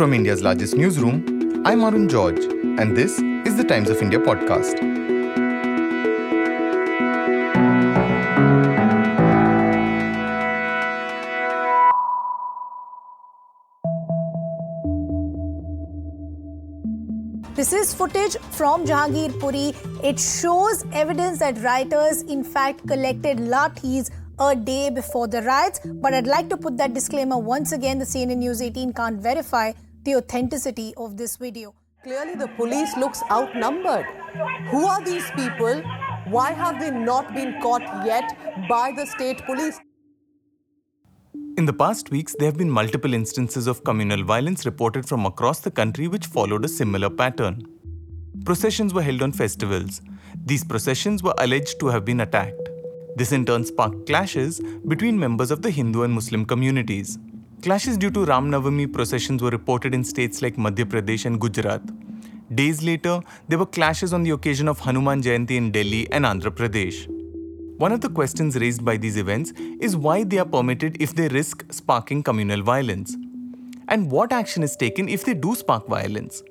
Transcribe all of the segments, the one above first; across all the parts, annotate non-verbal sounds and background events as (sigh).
From India's largest newsroom, I'm Arun George, and this is the Times of India podcast. This is footage from Jahangir Puri. It shows evidence that rioters, in fact, collected lathis a day before the riots. But I'd like to put that disclaimer once again the CNN News 18 can't verify the authenticity of this video. Clearly, the police looks outnumbered. Who are these people? Why have they not been caught yet by the state police? In the past weeks, there have been multiple instances of communal violence reported from across the country which followed a similar pattern. Processions were held on festivals. These processions were alleged to have been attacked. This in turn sparked clashes between members of the Hindu and Muslim communities. Clashes due to Ram Navami processions were reported in states like Madhya Pradesh and Gujarat. Days later, there were clashes on the occasion of Hanuman Jayanti in Delhi and Andhra Pradesh. One of the questions raised by these events is why they are permitted if they risk sparking communal violence. And what action is taken if they do spark violence?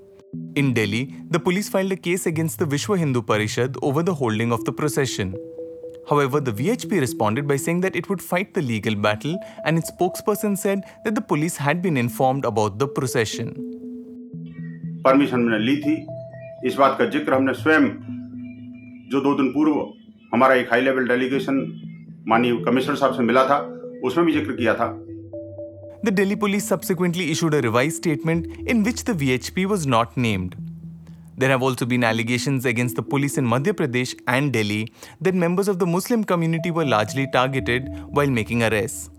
In Delhi, the police filed a case against the Vishwa Hindu Parishad over the holding of the procession. However, the VHP responded by saying that it would fight the legal battle, and its spokesperson said that the police had been informed about the procession. Permission मैंने ली थी इस बात का जिक्र हमने स्वयं जो दो दिन पूर्व हमारा एक हाई लेवल डेलीगेशन माननीय कमिश्नर साहब से मिला था उसमें भी जिक्र किया था The Delhi police subsequently issued a revised statement in which the VHP was not named. There have also been allegations against the police in Madhya Pradesh and Delhi that members of the Muslim community were largely targeted while making arrests.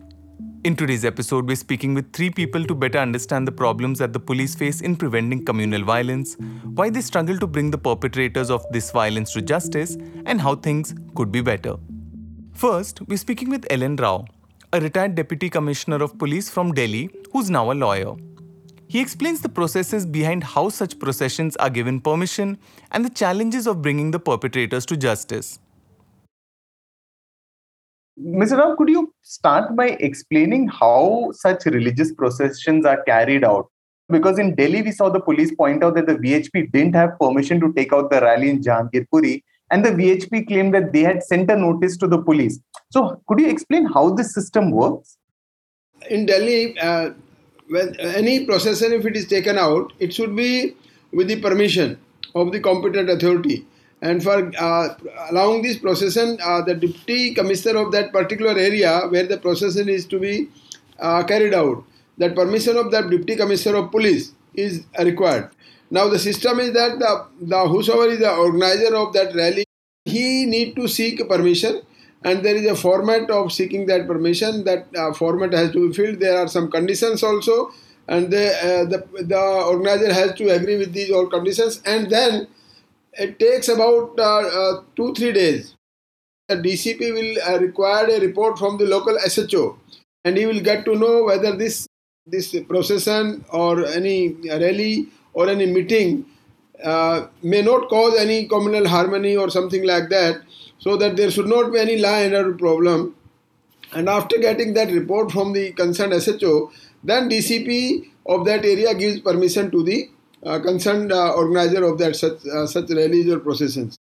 In today's episode, we're speaking with three people to better understand the problems that the police face in preventing communal violence, why they struggle to bring the perpetrators of this violence to justice, and how things could be better. First, we're speaking with LN Rao, a retired Deputy Commissioner of Police from Delhi who's now a lawyer. He explains the processes behind how such processions are given permission and the challenges of bringing the perpetrators to justice. Mr. Rao, could you start by explaining how such religious processions are carried out? Because in Delhi, we saw the police point out that the VHP didn't have permission to take out the rally in Jahangirpuri, and the VHP claimed that they had sent a notice to the police. So, could you explain how this system works? In Delhi, uh, when any procession if it is taken out it should be with the permission of the competent authority. And for uh, allowing this procession uh, the deputy commissioner of that particular area where the procession is to be uh, carried out that permission of the deputy commissioner of police is required. Now the system is that the, the whosoever is the organizer of that rally he need to seek permission and there is a format of seeking that permission that uh, format has to be filled. There are some conditions also. And the, uh, the, the organizer has to agree with these all conditions. And then it takes about uh, uh two three days. The dcp will uh, require a report from the local sho and he will get to know whether this this procession or any rally or any meeting uh, may not cause any communal harmony or something like that so that there should not be any law and order problem. And after getting that report from the concerned SHO, then DCP of that area gives permission to the uh, concerned uh, organizer of that such, uh, such rallies or processions.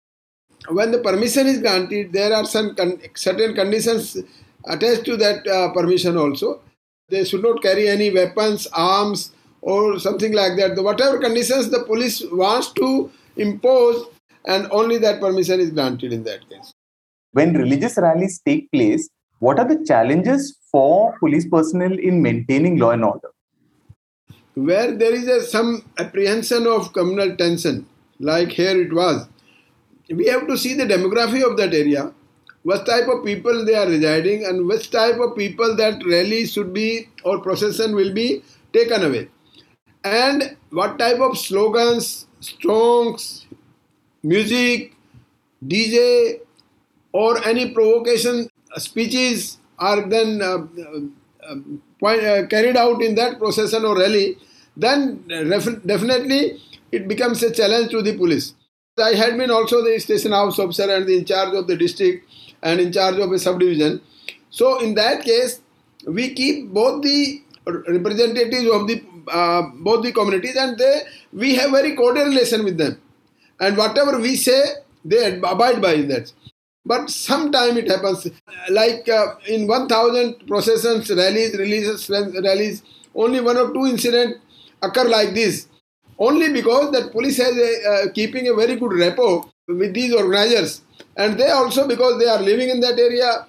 When the permission is granted, there are some con- certain conditions attached to that uh, permission also. They should not carry any weapons, arms, or something like that. The, whatever conditions the police wants to impose and only that permission is granted in that case. When religious rallies take place, what are the challenges for police personnel in maintaining law and order? Where there is a, some apprehension of communal tension, like here it was, we have to see the demography of that area, what type of people they are residing, and which type of people that rally should be or procession will be taken away, and what type of slogans, songs, music, DJ, or any provocation speeches are then uh, uh, point, uh, carried out in that procession or rally, then definitely it becomes a challenge to the police. I had been also the station house officer and in charge of the district and in charge of a subdivision. So in that case, we keep both the representatives of the uh, both the communities, and they we have very cordial relation with them. And whatever we say, they abide by that. But sometime it happens, like uh, in 1,000 processions, rallies, releases, rallies, only one or two incidents occur like this. Only because that police has a, uh, keeping a very good rapport with these organizers, and they also because they are living in that area,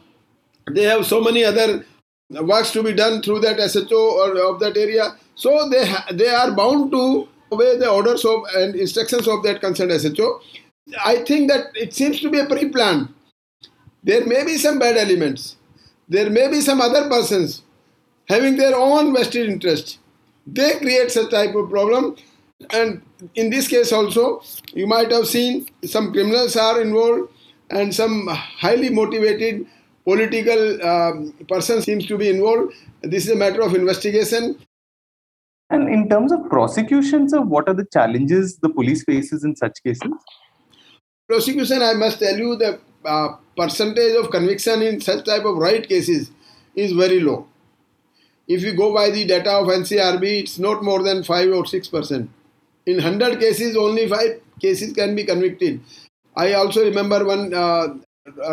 they have so many other works to be done through that SHO or of that area. So they ha- they are bound to obey the orders of and instructions of that concerned SHO. I think that it seems to be a pre-plan. There may be some bad elements. There may be some other persons having their own vested interest. They create such type of problem. And in this case also, you might have seen some criminals are involved and some highly motivated political um, person seems to be involved. This is a matter of investigation. And in terms of prosecutions, what are the challenges the police faces in such cases? Prosecution, I must tell you, the uh, percentage of conviction in such type of right cases is very low. If you go by the data of NCRB, it's not more than 5 or 6 percent. In 100 cases, only 5 cases can be convicted. I also remember one uh,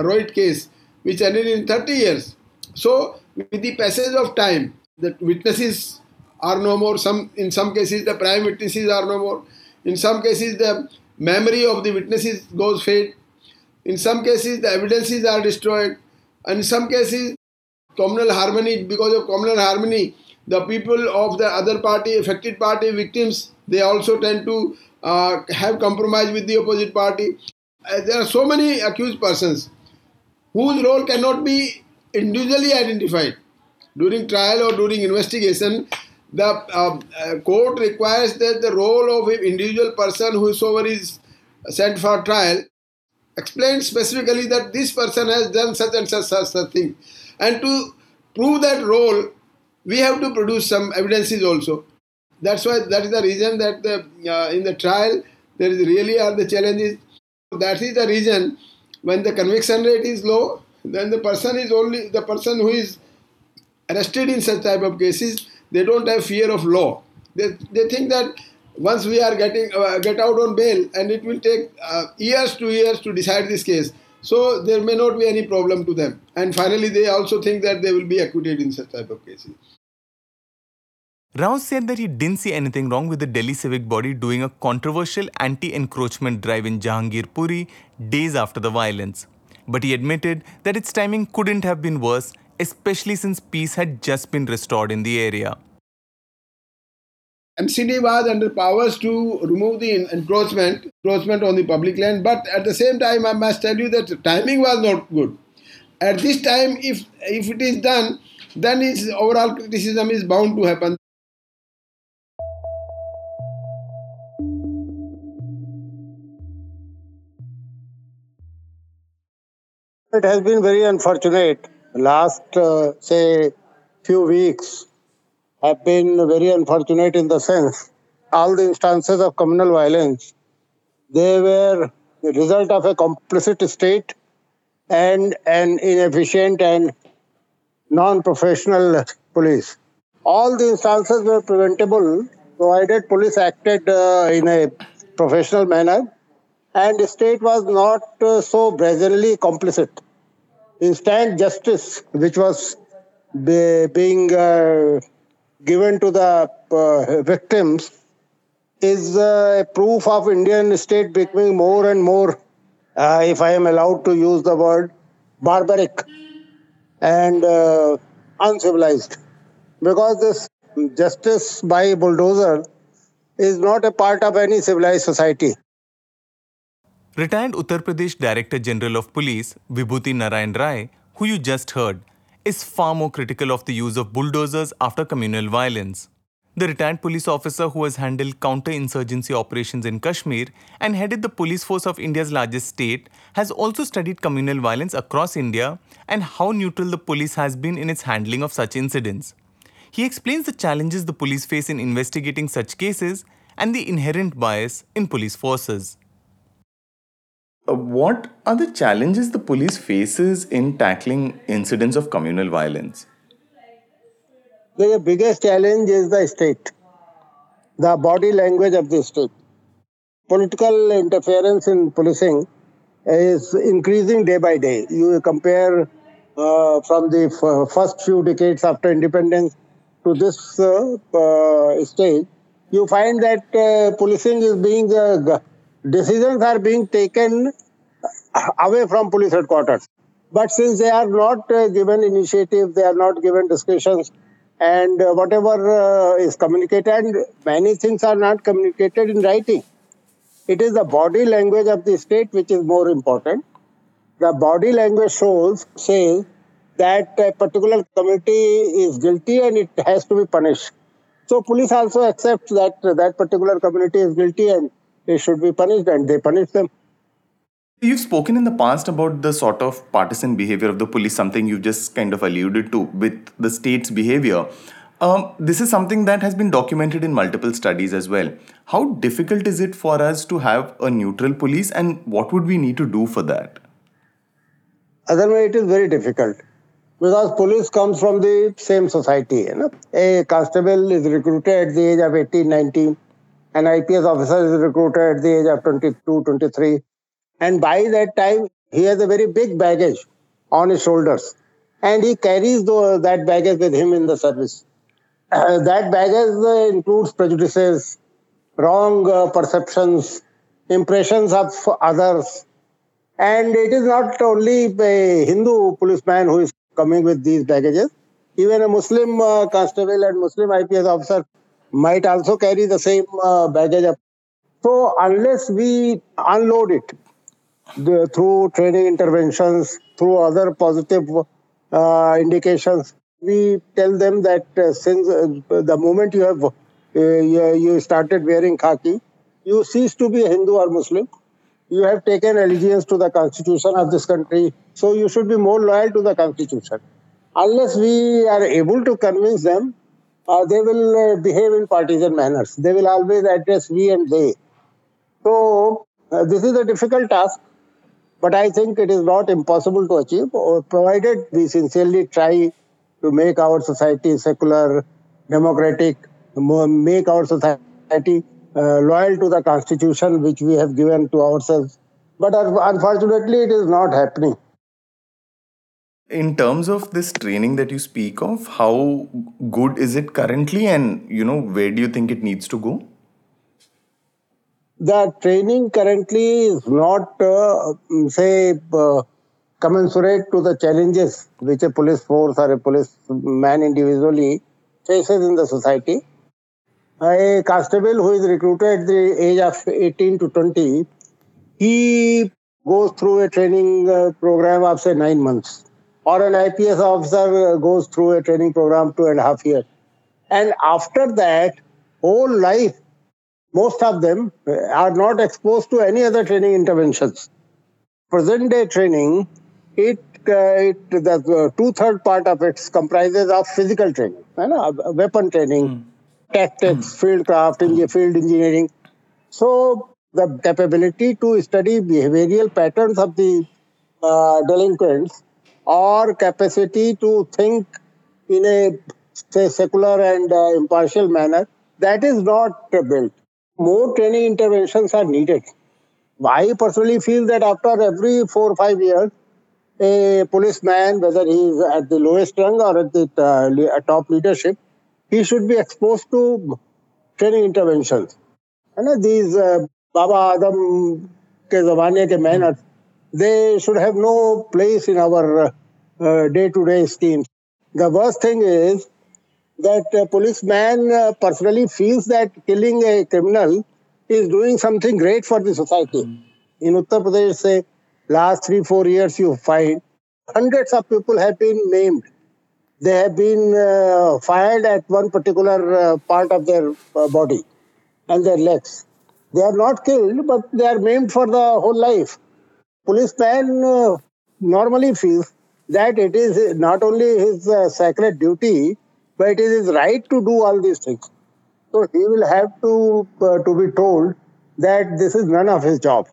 Rohit case which ended in 30 years. So, with the passage of time, the witnesses are no more. Some in some cases the prime witnesses are no more. In some cases the memory of the witnesses goes fade. In some cases the evidences are destroyed. And in some cases communal harmony because of communal harmony the people of the other party affected party victims they also tend to uh, have compromise with the opposite party uh, there are so many accused persons whose role cannot be individually identified during trial or during investigation the uh, uh, court requires that the role of an individual person whosoever is sent for trial explain specifically that this person has done such and such such, such thing. And to prove that role we have to produce some evidences also. That's why that is the reason that the, uh, in the trial there is really are the challenges. That is the reason when the conviction rate is low then the person is only the person who is arrested in such type of cases they don't have fear of law they, they think that once we are getting uh, get out on bail and it will take uh, years to years to decide this case so there may not be any problem to them and finally they also think that they will be acquitted in such type of cases Rao said that he didn't see anything wrong with the Delhi civic body doing a controversial anti-encroachment drive in Jahangirpuri days after the violence. But he admitted that its timing couldn't have been worse, especially since peace had just been restored in the area. MCD was under powers to remove the encroachment, encroachment on the public land, but at the same time, I must tell you that the timing was not good. At this time, if if it is done, then its overall criticism is bound to happen. It has been very unfortunate. Last, uh, say, few weeks, have been very unfortunate in the sense all the instances of communal violence they were the result of a complicit state and an inefficient and non-professional police. All the instances were preventable provided police acted uh, in a professional manner and the state was not uh, so brazenly complicit. Instant justice, which was be, being uh, given to the uh, victims is uh, a proof of Indian state becoming more and more, uh, if I am allowed to use the word, barbaric and uh, uncivilized. Because this justice by bulldozer is not a part of any civilized society. Retired Uttar Pradesh Director General of Police, Vibhuti Narayan Rai, who you just heard, is far more critical of the use of bulldozers after communal violence. The retired police officer who has handled counter-insurgency operations in Kashmir and headed the police force of India's largest state has also studied communal violence across India and how neutral the police has been in its handling of such incidents. He explains the challenges the police face in investigating such cases and the inherent bias in police forces. Uh, what are the challenges the police faces in tackling incidents of communal violence? The biggest challenge is the state. the body language of the state. Political interference in policing is increasing day by day. You compare uh, from the f- first few decades after independence to this uh, uh, stage, you find that uh, policing is being uh, decisions are being taken away from police headquarters. But since they are not uh, given initiative, they are not given discussions, and uh, whatever uh, is communicated, many things are not communicated in writing. It is the body language of the state which is more important. The body language shows, says that a particular community is guilty and it has to be punished. So police also accept that that particular community is guilty and they should be punished and they punish them. You've spoken in the past about the sort of partisan behavior of the police, something you've just kind of alluded to with the state's behavior. Um, this is something that has been documented in multiple studies as well. How difficult is it for us to have a neutral police, and what would we need to do for that? Otherwise, it is very difficult because police comes from the same society. You know? A constable is recruited at the age of 18, 19. An IPS officer is recruited at the age of 22, 23. And by that time, he has a very big baggage on his shoulders. And he carries the, that baggage with him in the service. Uh, that baggage uh, includes prejudices, wrong uh, perceptions, impressions of others. And it is not only a Hindu policeman who is coming with these baggages. Even a Muslim uh, constable and Muslim IPS officer might also carry the same uh, baggage. So unless we unload it the, through training interventions, through other positive uh, indications, we tell them that uh, since uh, the moment you have uh, you, you started wearing khaki, you cease to be a Hindu or Muslim. You have taken allegiance to the constitution of this country, so you should be more loyal to the constitution. Unless we are able to convince them, uh, they will uh, behave in partisan manners. They will always address we and they. So uh, this is a difficult task, but I think it is not impossible to achieve, provided we sincerely try to make our society secular, democratic, make our society uh, loyal to the constitution which we have given to ourselves. But unfortunately, it is not happening. In terms of this training that you speak of, how good is it currently, and you know where do you think it needs to go? The training currently is not, uh, say, uh, commensurate to the challenges which a police force or a policeman individually faces in the society. A constable who is recruited at the age of 18 to 20, he goes through a training uh, program of say nine months, or an IPS officer goes through a training program two and a half years. And after that, whole life, most of them are not exposed to any other training interventions. Present day training it, uh, it the two third part of it comprises of physical training, you know, weapon training, mm. tactics, field craft, field engineering. So the capability to study behavioral patterns of the uh, delinquents or capacity to think in a say secular and uh, impartial manner that is not built more training interventions are needed i personally feel that after every 4 or 5 years a policeman, whether he is at the lowest rung or at the uh, top leadership, he should be exposed to training interventions. And these uh, Baba Adam ke zamane ke manners, they should have no place in our uh, day-to-day schemes. The worst thing is that a policeman uh, personally feels that killing a criminal is doing something great for the society. In Uttar Pradesh, say, last three, four years, you find hundreds of people have been named. They have been uh, fired at one particular uh, part of their uh, body and their legs. They are not killed, but they are maimed for the whole life. Policeman uh, normally feels that it is not only his uh, sacred duty, but it is his right to do all these things. So he will have to uh, to be told that this is none of his job.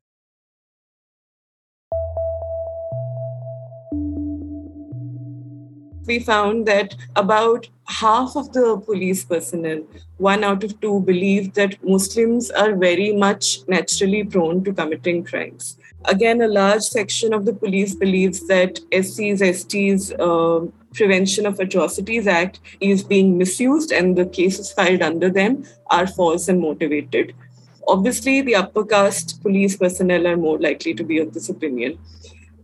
we found that about half of the police personnel, one out of two, believe that Muslims are very much naturally prone to committing crimes. Again, a large section of the police believes that SC's, ST's uh, Prevention of Atrocities Act is being misused and the cases filed under them are false and motivated. Obviously, the upper caste police personnel are more likely to be of this opinion.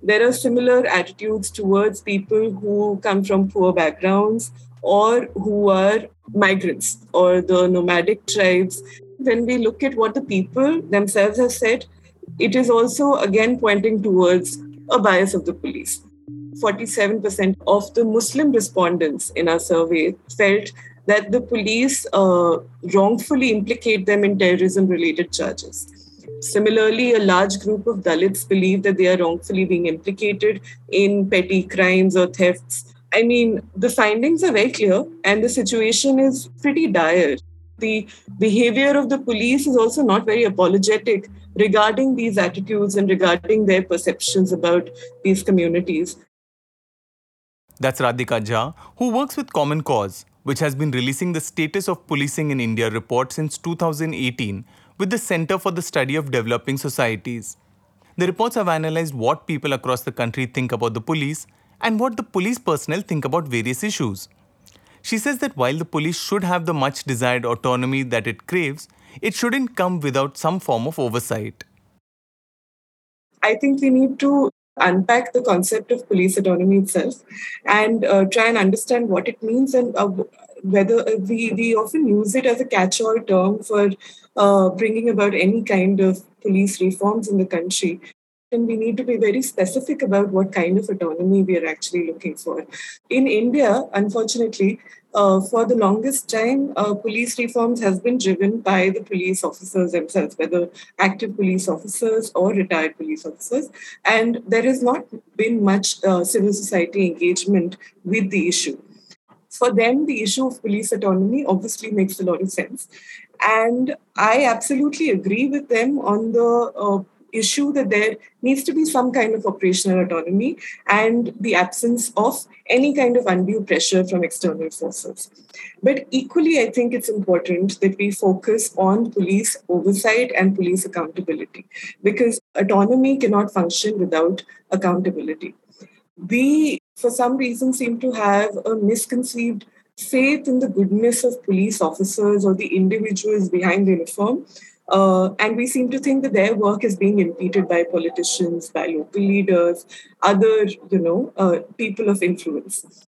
There are similar attitudes towards people who come from poor backgrounds or who are migrants or the nomadic tribes. When we look at what the people themselves have said, it is also again pointing towards a bias of the police. 47% of the Muslim respondents in our survey felt that the police uh, wrongfully implicate them in terrorism related charges. Similarly, a large group of Dalits believe that they are wrongfully being implicated in petty crimes or thefts. I mean, the findings are very clear, and the situation is pretty dire. The behavior of the police is also not very apologetic regarding these attitudes and regarding their perceptions about these communities. That's Radhika Jha, who works with Common Cause, which has been releasing the Status of Policing in India report since 2018 with the Center for the Study of Developing Societies. The reports have analyzed what people across the country think about the police and what the police personnel think about various issues. She says that while the police should have the much desired autonomy that it craves, it shouldn't come without some form of oversight. I think we need to unpack the concept of police autonomy itself and uh, try and understand what it means and uh, whether uh, we, we often use it as a catch all term for uh, bringing about any kind of police reforms in the country. And we need to be very specific about what kind of autonomy we are actually looking for. In India, unfortunately, uh, for the longest time, uh, police reforms has been driven by the police officers themselves, whether active police officers or retired police officers. And there has not been much uh, civil society engagement with the issue. For them, the issue of police autonomy obviously makes a lot of sense. And I absolutely agree with them on the uh, issue that there needs to be some kind of operational autonomy and the absence of any kind of undue pressure from external forces. But equally, I think it's important that we focus on police oversight and police accountability because autonomy cannot function without accountability. We, for some reason, seem to have a misconceived faith in the goodness of police officers or the individuals behind the uniform uh, and we seem to think that their work is being impeded by politicians, by local leaders, other, you know, uh, people of influence.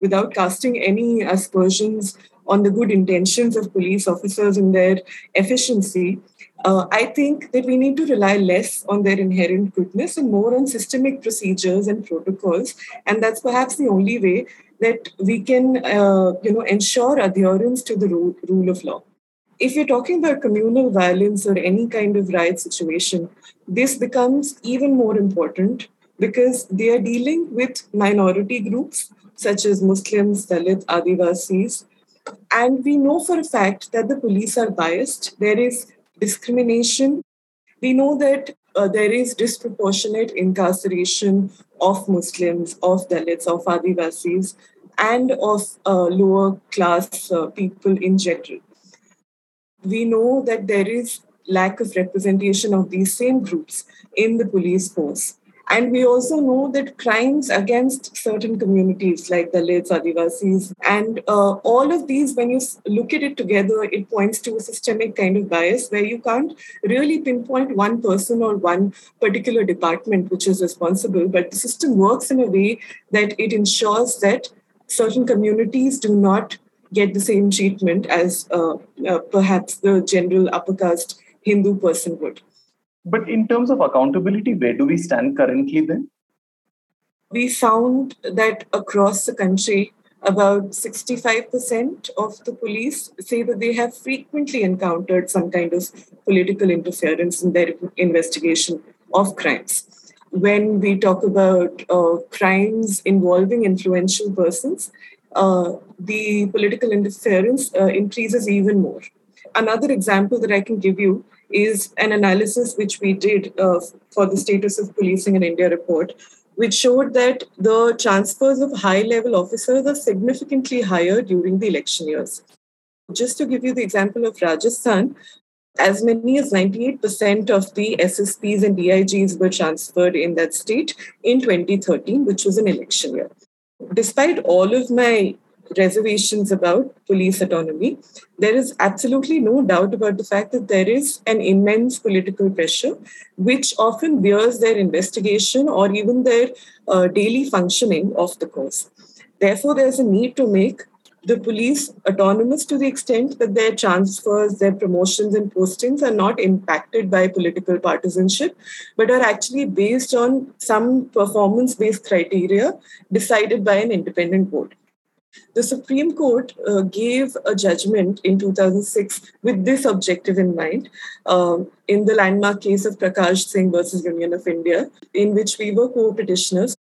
Without casting any aspersions on the good intentions of police officers and their efficiency, uh, I think that we need to rely less on their inherent goodness and more on systemic procedures and protocols. And that's perhaps the only way that we can, uh, you know, ensure adherence to the rule, rule of law if you're talking about communal violence or any kind of riot situation, this becomes even more important because they are dealing with minority groups such as Muslims, Dalit, Adivasis. And we know for a fact that the police are biased. There is discrimination. We know that uh, there is disproportionate incarceration of Muslims, of Dalits, of Adivasis, and of uh, lower class uh, people in general we know that there is lack of representation of these same groups in the police force. And we also know that crimes against certain communities like Dalits, Adivasis, and uh, all of these, when you look at it together, it points to a systemic kind of bias where you can't really pinpoint one person or one particular department which is responsible. But the system works in a way that it ensures that certain communities do not get the same treatment as uh, uh, perhaps the general upper caste Hindu person would. But in terms of accountability, where do we stand currently then? We found that across the country, about 65% of the police say that they have frequently encountered some kind of political interference in their investigation of crimes. When we talk about uh, crimes involving influential persons, uh, the political interference uh, increases even more. Another example that I can give you is an analysis which we did uh, for the status of policing in India report, which showed that the transfers of high level officers are significantly higher during the election years. Just to give you the example of Rajasthan, as many as 98% of the SSPs and DIGs were transferred in that state in 2013, which was an election year. Despite all of my reservations about police autonomy, there is absolutely no doubt about the fact that there is an immense political pressure, which often bears their investigation or even their uh, daily functioning of the course. Therefore, there's a need to make the police autonomous to the extent that their transfers, their promotions, and postings are not impacted by political partisanship, but are actually based on some performance based criteria decided by an independent board. The Supreme Court uh, gave a judgment in 2006 with this objective in mind um, in the landmark case of Prakash Singh versus Union of India, in which we were co petitioners.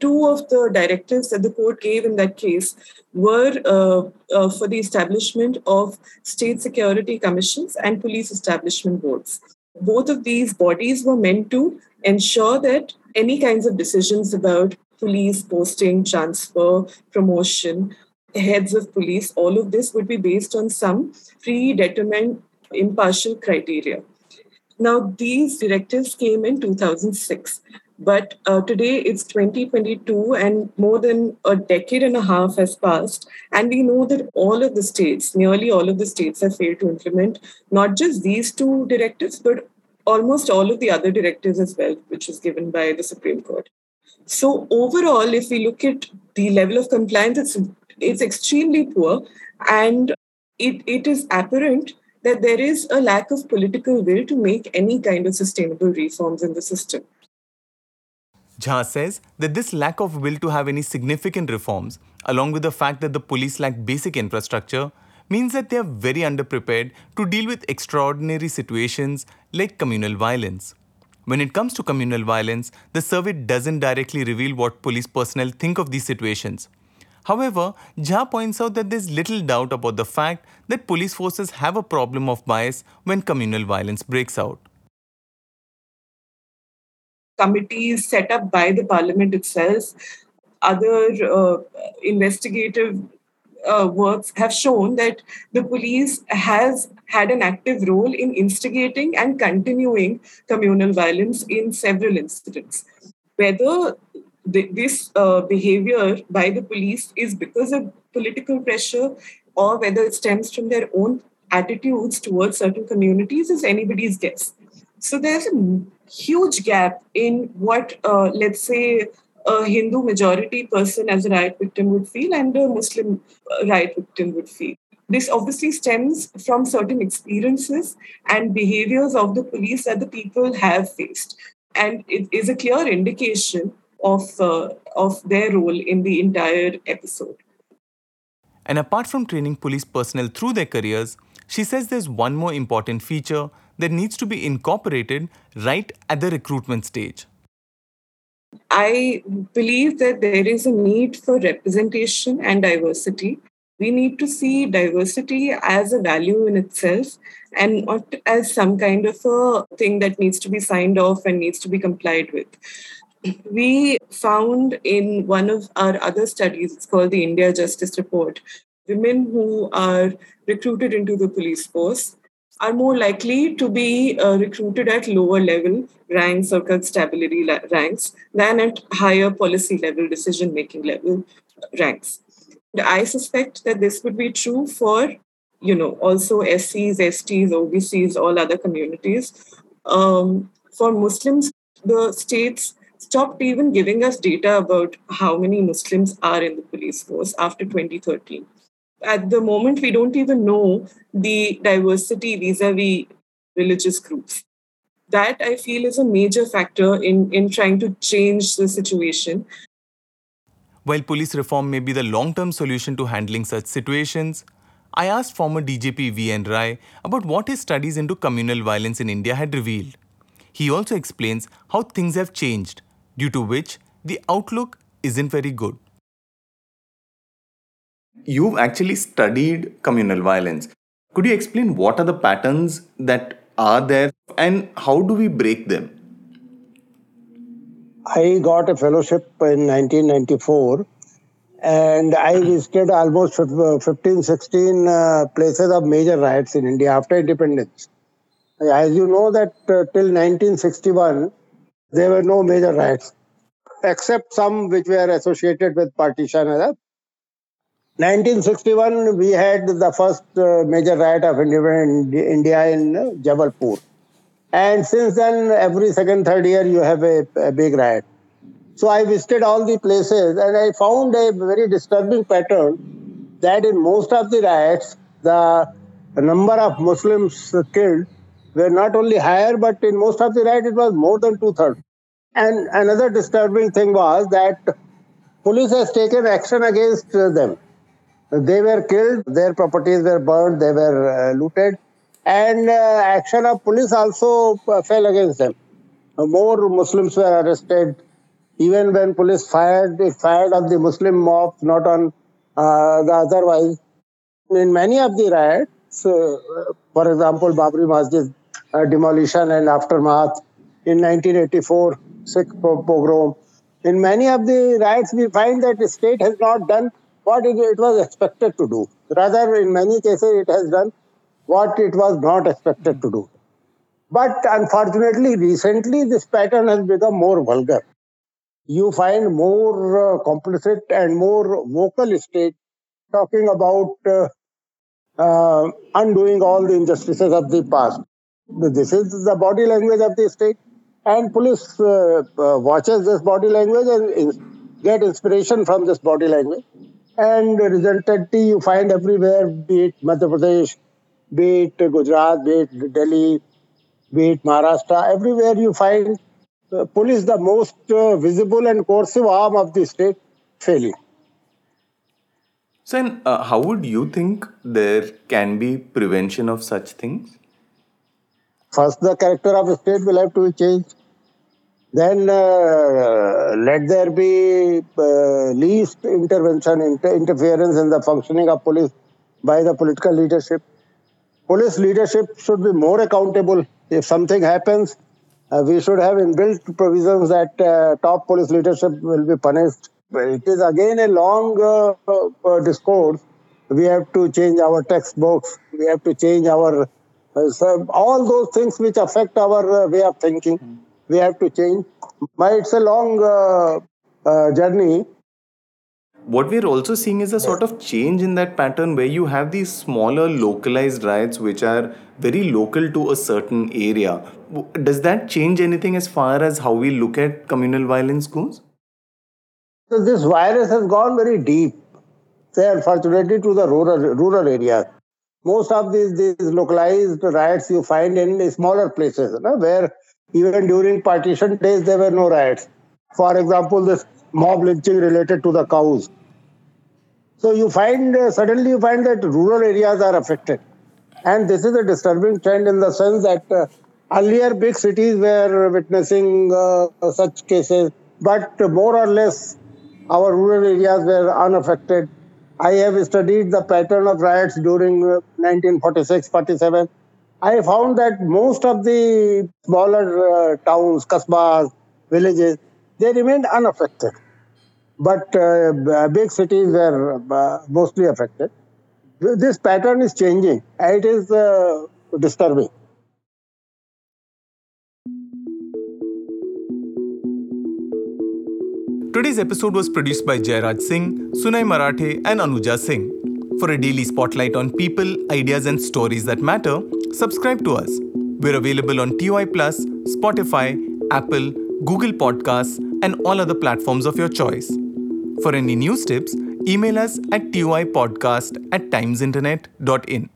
Two of the directives that the court gave in that case were uh, uh, for the establishment of state security commissions and police establishment boards. Both of these bodies were meant to ensure that any kinds of decisions about police posting, transfer, promotion, heads of police, all of this would be based on some predetermined impartial criteria. Now, these directives came in 2006, but uh, today it's 2022 and more than a decade and a half has passed. And we know that all of the states, nearly all of the states, have failed to implement not just these two directives, but almost all of the other directives as well, which was given by the Supreme Court. So overall, if we look at the level of compliance, it's it's extremely poor, and it, it is apparent that there is a lack of political will to make any kind of sustainable reforms in the system. Jha says that this lack of will to have any significant reforms, along with the fact that the police lack basic infrastructure, means that they are very underprepared to deal with extraordinary situations like communal violence. When it comes to communal violence, the survey doesn't directly reveal what police personnel think of these situations. However, Jha points out that there's little doubt about the fact that police forces have a problem of bias when communal violence breaks out. Committees set up by the parliament itself, other uh, investigative uh, works have shown that the police has had an active role in instigating and continuing communal violence in several incidents. Whether the, this uh, behavior by the police is because of political pressure or whether it stems from their own attitudes towards certain communities is anybody's guess. So there's a huge gap in what, uh, let's say, a Hindu majority person as a riot victim would feel and a Muslim uh, riot victim would feel. This obviously stems from certain experiences and behaviors of the police that the people have faced. And it is a clear indication of, uh, of their role in the entire episode. And apart from training police personnel through their careers, she says there's one more important feature that needs to be incorporated right at the recruitment stage. I believe that there is a need for representation and diversity. We need to see diversity as a value in itself and not as some kind of a thing that needs to be signed off and needs to be complied with. We found in one of our other studies, it's called the India Justice Report, women who are recruited into the police force are more likely to be uh, recruited at lower level ranks or constabulary ranks than at higher policy level, decision making level ranks. And I suspect that this would be true for, you know, also SCs, STs, OBCs, all other communities. Um, for Muslims, the states stopped even giving us data about how many Muslims are in the police force after 2013 at the moment we don't even know the diversity vis-a-vis religious groups. That i feel is a major factor in in trying to change the situation. While police reform may be the long-term solution to handling such situations i asked former dgp vn rai about what his studies into communal violence in india had revealed. He also explains how things have changed due to which the outlook isn't very good you've actually studied communal violence. Could you explain what are the patterns that are there and how do we break them? I got a fellowship in 1994 and I (clears throat) visited almost 15, 16 uh, places of major riots in India after independence. As you know that uh, till 1961, there were no major riots, except some which were associated with partition. 1961, we had the first uh, major riot of independent India in uh, Jabalpur. And since then, every second, third year, you have a, a big riot. So I visited all the places and I found a very disturbing pattern that in most of the riots, the number of Muslims killed were not only higher, but in most of the riots, it was more than two thirds. And another disturbing thing was that police has taken action against them. They were killed, their properties were burned, they were uh, looted, and uh, action of police also uh, fell against them. More Muslims were arrested. Even when police fired, they fired on the Muslim mob, not on uh, the otherwise. In many of the riots, uh, for example, Babri Masjid demolition and aftermath in 1984, Sikh pogrom. In many of the riots, we find that the state has not done what it, it was expected to do. Rather, in many cases, it has done what it was not expected to do. But unfortunately, recently, this pattern has become more vulgar. You find more uh, complicit and more vocal state talking about uh, uh, undoing all the injustices of the past. This is the body language of the state, and police uh, uh, watches this body language and get inspiration from this body language. And resultantly, you find everywhere, be it Madhya Pradesh, be it Gujarat, be it Delhi, be it Maharashtra, everywhere you find uh, police the most uh, visible and coercive arm of the state failing. So, uh, how would you think there can be prevention of such things? First, the character of the state will have to be changed. Then uh, let there be uh, least intervention, inter- interference in the functioning of police by the political leadership. Police leadership should be more accountable. If something happens, uh, we should have inbuilt provisions that uh, top police leadership will be punished. It is again a long uh, uh, discourse. We have to change our textbooks. We have to change our all those things which affect our way of thinking we have to change. But it's a long uh, uh, journey. What we're also seeing is a sort of change in that pattern where you have these smaller localized riots which are very local to a certain area. Does that change anything as far as how we look at communal violence goes? So this virus has gone very deep, say unfortunately to the rural rural areas. Most of these, these localized riots you find in smaller places, you know, where even during partition days, there were no riots. For example, this mob lynching related to the cows. So you find uh, suddenly you find that rural areas are affected, and this is a disturbing trend in the sense that uh, earlier big cities were witnessing uh, such cases, but more or less our rural areas were unaffected. I have studied the pattern of riots during 1946-47 uh, I found that most of the smaller uh, towns, kasbahs, villages, they remained unaffected. But uh, big cities were uh, mostly affected. This pattern is changing. And it is uh, disturbing. Today's episode was produced by Jairaj Singh, Sunay Marathe, and Anuja Singh. For a daily spotlight on people, ideas, and stories that matter, subscribe to us. We're available on TOI Plus, Spotify, Apple, Google Podcasts, and all other platforms of your choice. For any news tips, email us at toipodcast at timesinternet.in.